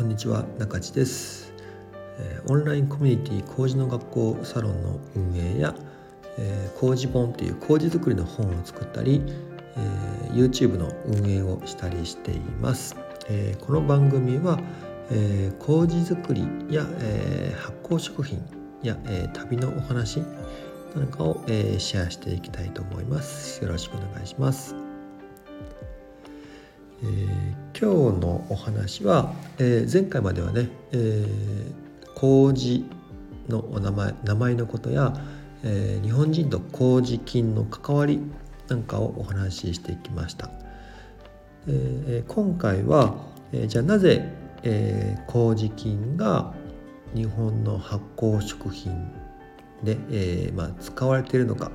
こんにちは中地です、え、オンラインコミュニティ工事の学校サロンの運営や、え、工事本という工事作りの本を作ったり、え、YouTube の運営をしたりしています、え、この番組は、え、工事作りや、え、発酵食品や、え、旅のお話なんかを、え、シェアしていきたいと思います。よろしくお願いします。えー、今日のお話は、えー、前回まではね、えー、麹のお名前名前のことや、えー、日本人と麹菌の関わりなんかをお話ししてきました。えー、今回は、えー、じゃあなぜ、えー、麹菌が日本の発酵食品で、えーまあ、使われているのか、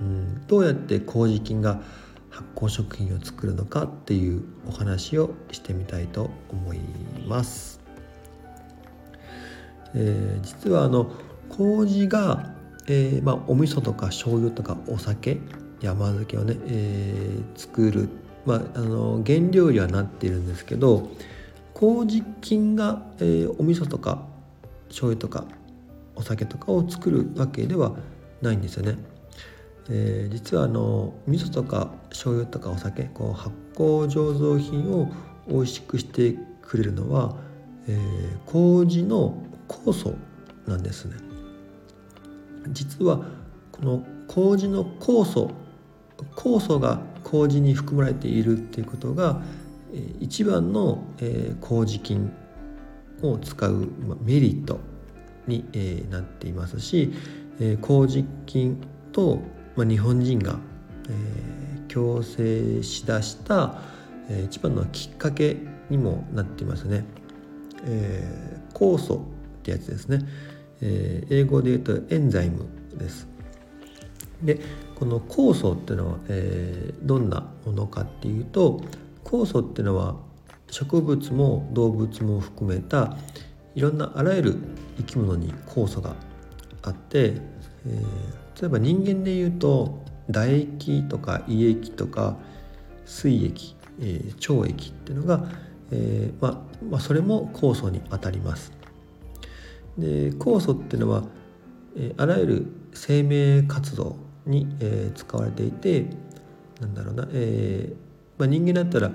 うん、どうやって麹菌が発酵食品を作るのかっていうお話をしてみたいと思います。えー、実はあの麹が、えーまあ、お味噌とか醤油とかお酒山漬けをね、えー、作る、まあ、あの原料にはなっているんですけど麹菌が、えー、お味噌とか醤油とかお酒とかを作るわけではないんですよね。えー、実はあの味噌とか醤油とかお酒こう発酵醸造品を美味しくしてくれるのは、えー、麹の酵素なんですね。実はこの麹の酵素酵素が麹に含まれているっていうことが、一番の、えー、麹菌を使う、メリットに、えー、なっていますし、えー、麹菌とまあ、日本人が、えー、共生しだした、えー、一番のきっかけにもなっていますね。えー、酵素ってやつですね、えー、英語で言うとエンザイムです。でこの酵素っていうのは、えー、どんなものかっていうと酵素っていうのは植物も動物も含めたいろんなあらゆる生き物に酵素があって、えー、例えば人間でいうと唾液とか胃液とか水液、えー、腸液っていうのが、えー、まあ、まあ、それも酵素にあたります。で酵素っていうのは、えー、あらゆる生命活動に、え、使われていてなんだろうな、えまあ、人間だったら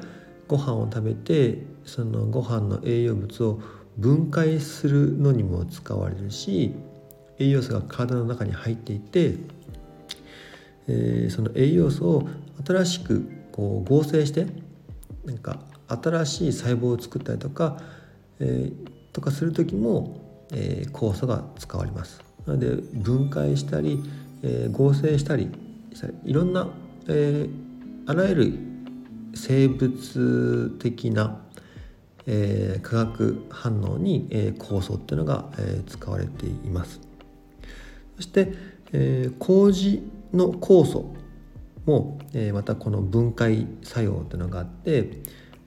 ご飯を食べてそのご飯の栄養物を分解するのにも使われるし栄養素が体の中に入っていて、えー、その栄養素を新しくこう合成してなんか新しい細胞を作ったりとか、えー、とかする時も、えー、酵素が使われます。なので分解したり、えー、合成したりいろんな、えー、あらゆる生物的な、えー、化学反応に、えー、酵素っていうのが、えー、使われています。そして、えー、麹の酵素も、えー、またこの分解作用というのがあって、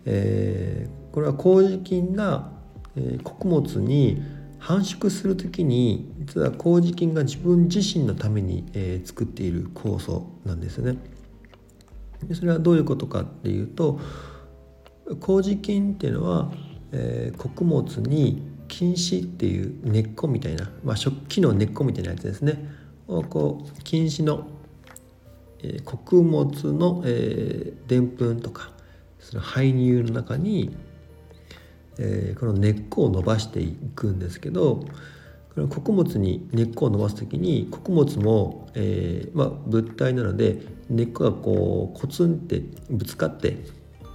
えー、これは麹菌が、えー、穀物に繁殖する時に実は麹菌が自分自身のために、えー、作っている酵素なんですね。でそれはどういうことかっていうと麹菌っていうのは、えー、穀物に菌糸っていう根っこみたいな、まあ、食器の根っこみたいなやつですね。をこう菌糸の、えー、穀物のでんぷんとかその排乳の中に、えー、この根っこを伸ばしていくんですけどこの穀物に根っこを伸ばす時に穀物も、えーまあ、物体なので根っこがこうコツンってぶつかって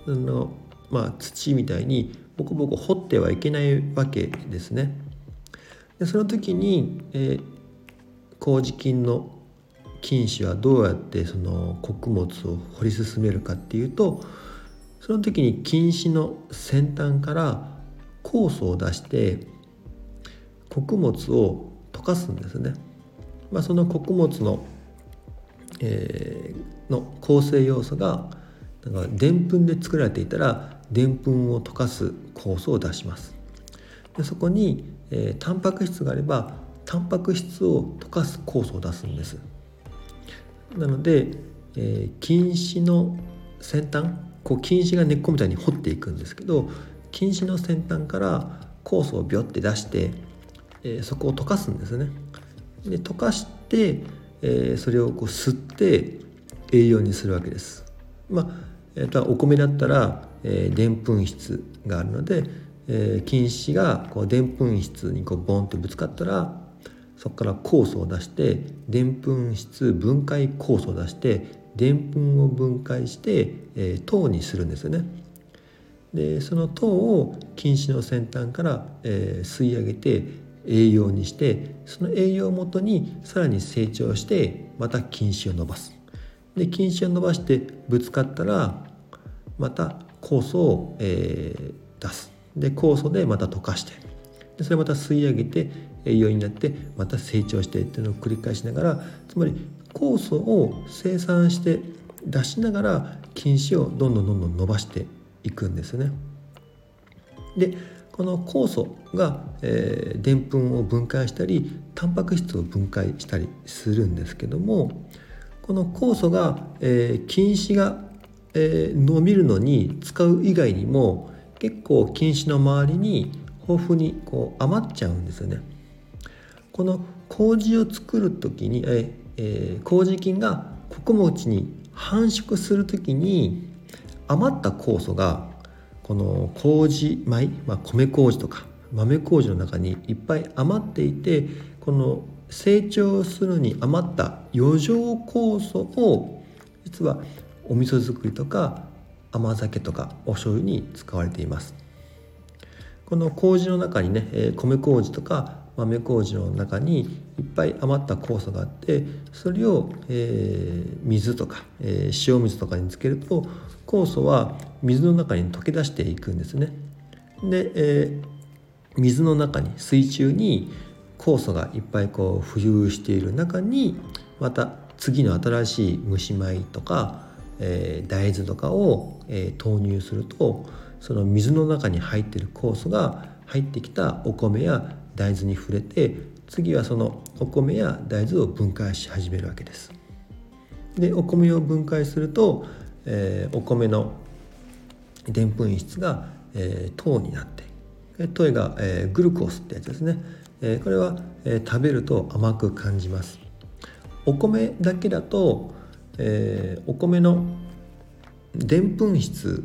あの、まあ、土みたいにボコボコ掘ってはいけないわけですね。でその時に、えー、麹菌の菌糸はどうやってその穀物を掘り進めるかっていうとその時に菌糸の先端から酵素を出して穀物を溶かすんですね。まあ、その穀物の、えー、の構成要素がなんかでんぷんで作られていたらでんぷんを溶かす酵素を出しますでそこに、えー、タンパク質があればタンパク質を溶かす酵素を出すんですなので、えー、菌糸の先端こう菌糸が根っこみたいに掘っていくんですけど菌糸の先端から酵素をビョって出して、えー、そこを溶かすんですね。で溶かして、えー、それをこう吸って栄養にするわけです。まあえー、とお米だったらでんぷん質があるので、えー、菌糸がでんぷん質にこうボンとぶつかったらそこから酵素を出してでんぷん質分解酵素を出してでんぷんを分解して、えー、糖にするんですよね。でその糖を菌糸の先端から、えー、吸い上げて栄養にしてその栄養をもとにさらに成長してまた菌糸を伸ばす。で菌糸を伸ばしてぶつかったらまた酵素を、えー、出すで酵素でまた溶かしてでそれまた吸い上げて栄養になってまた成長してっていうのを繰り返しながらつまり酵素を生産して出しながら菌糸をどんどんどんどん伸ばしていくんですね。でこの酵素がでんぷんを分解したりタンパク質を分解したりするんですけどもこの酵素が、えー、菌糸がえー、伸びるのに使う以外にも結構菌糸の周りに豊富にこう余っちゃうんですよね。この麹を作る時に、ええー、麹菌が穀物に繁殖する時に余った酵素がこの麹米、まあ、米麹とか豆麹の中にいっぱい余っていてこの成長するに余った余剰酵素を実はお味噌作りとか甘酒とかお醤油に使われています。この麹の中にね米麹とか豆麹の中にいっぱい余った酵素があってそれを、えー、水とか、えー、塩水とかにつけると酵素は水の中に溶け出していくんですね。で、えー、水の中に水中に酵素がいっぱいこう浮遊している中にまた次の新しい蒸し米とかえー、大豆とかを、えー、投入するとその水の中に入っている酵素が入ってきたお米や大豆に触れて次はそのお米や大豆を分解し始めるわけです。でお米を分解すると、えー、お米のでんぷん質が、えー、糖になって糖が、えー、グルコースってやつですね、えー、これは、えー、食べると甘く感じますお米だけだとえー、お米のでんぷん質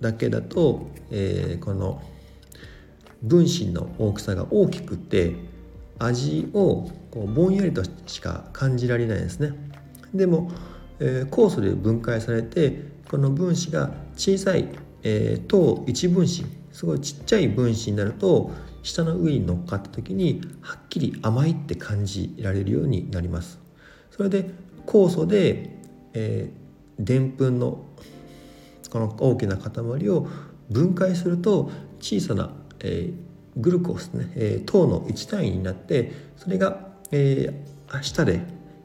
だけだと、えー、この分子の大きさが大きくて味をこうぼんやりとしか感じられないですね。でも、えー、酵素で分解されてこの分子が小さい、えー、糖一分子すごいちっちゃい分子になると下の上に乗っかった時にはっきり甘いって感じられるようになります。それで酵素ででんぷんのこの大きな塊を分解すると小さな、えー、グルコースね、えー、糖の1単位になってそれが、えー、舌で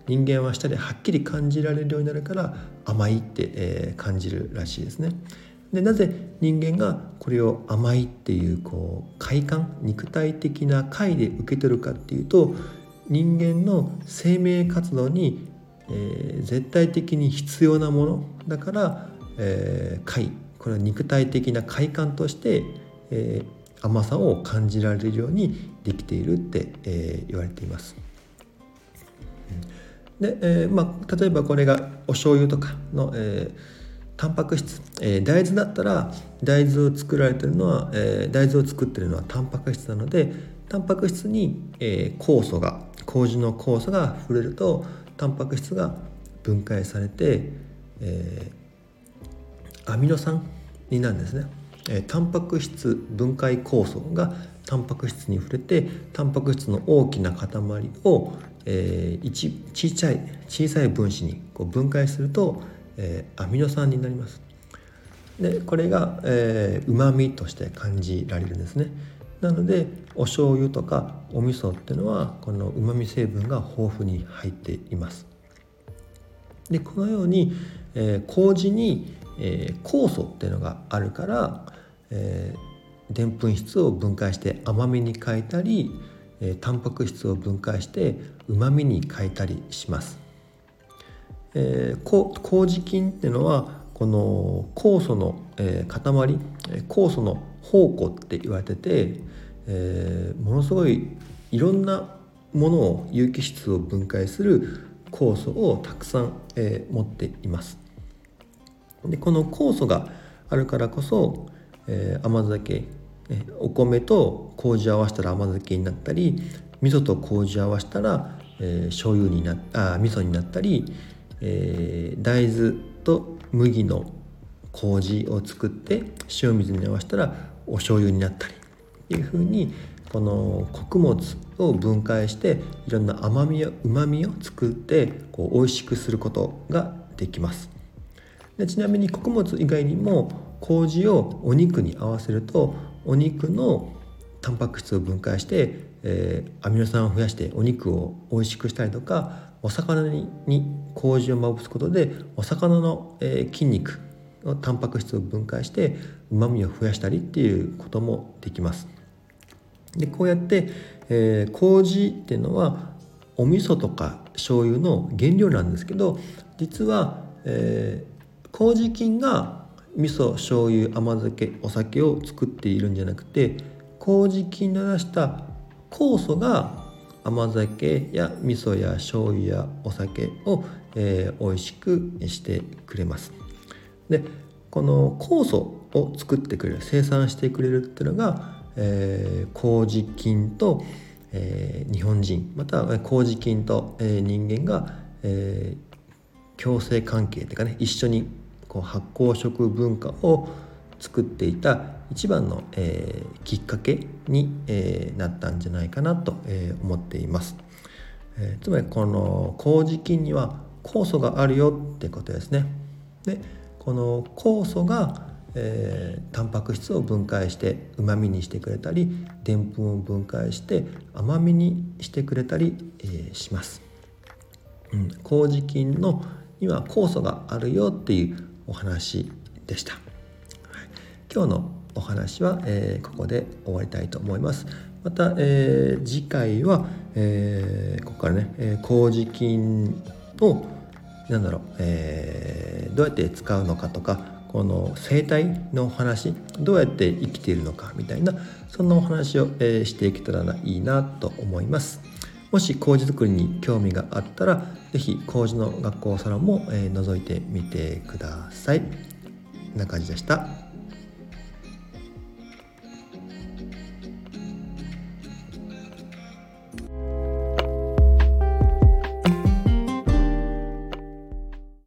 人間は舌ではっきり感じられるようになるから甘いって、えー、感じるらしいですね。でなぜ人間がこれを甘いっていうこう快感肉体的な快で受け取るかっていうと人間の生命活動にえー、絶対的に必要なものだから、えー、快これは肉体的な快感として、えー、甘さを感じられるようにできているって、えー、言われています。で、えーまあ、例えばこれがお醤油とかの、えー、タンパク質、えー、大豆だったら大豆を作られてるのは、えー、大豆を作ってるのはタンパク質なのでタンパク質に、えー、酵素が麹の酵素が触れるとタンパク質が分解されて、えー、アミノ酸になるんですね、えー、タンパク質分解酵素がタンパク質に触れてタンパク質の大きな塊を、えー、小さい小さい分子にこう分解すると、えー、アミノ酸になります。でこれがうまみとして感じられるんですね。なのでお醤油とかお味噌っていうのはこのうまみ成分が豊富に入っています。でこのように、えー、麹に、えー、酵素っていうのがあるからでんぷん質を分解して甘みに変えたり、えー、タンパク質を分解してうまみに変えたりします、えー、麹菌っていうのはこの酵素の、えー、塊酵素の宝庫って言われてて、えー、ものすごいいろんなものを有機質を分解する酵素をたくさん、えー、持っています。でこの酵素があるからこそ、えー、甘酒、えお米と麹合わせたら甘酒になったり味噌と麹合わせたら、えー、醤油になあ味噌になったり、えー、大豆と麦の麹を作って塩水に合わせたらお醤油になったりっていうふうにこの穀物を分解していろんな甘みやうまみを作ってこう美味しくすることができます。でちなみに穀物以外にも麹をお肉に合わせるとお肉のタンパク質を分解して、えー、アミノ酸を増やしてお肉を美味しくしたりとかお魚に麹をまぶすことでお魚の、えー、筋肉タンパク質を分解してうまみを増やしたりっていうこともできます。でこうやって、えー、麹っていうのはお味噌とか醤油の原料なんですけど実は、えー、麹菌が味噌醤油甘酒お酒を作っているんじゃなくて麹菌の出した酵素が甘酒や味噌や醤油やお酒を、えー、美味しくしてくれます。でこの酵素を作ってくれる生産してくれるっていうのが、えー、麹菌と、えー、日本人または麹菌と、えー、人間が、えー、共生関係っていうかね一緒にこう発酵食文化を作っていた一番の、えー、きっかけに、えー、なったんじゃないかなと、えー、思っています、えー、つまりこの麹菌には酵素があるよってことですね。でこの酵素が、えー、タンパク質を分解してうまみにしてくれたりでんぷんを分解して甘みにしてくれたり、えー、します、うん、麹菌のには酵素があるよっていうお話でした、はい、今日のお話は、えー、ここで終わりたいと思います。また、えー、次回は、えー、ここからね、えー、麹菌をなんだろう、えー、どうやって使うのかとかこの生態のお話どうやって生きているのかみたいなそんなお話を、えー、していけたらいいなと思います。もし麹作りに興味があったら是非麹の学校サロンも、えー、覗いてみてください。こんな感じでした。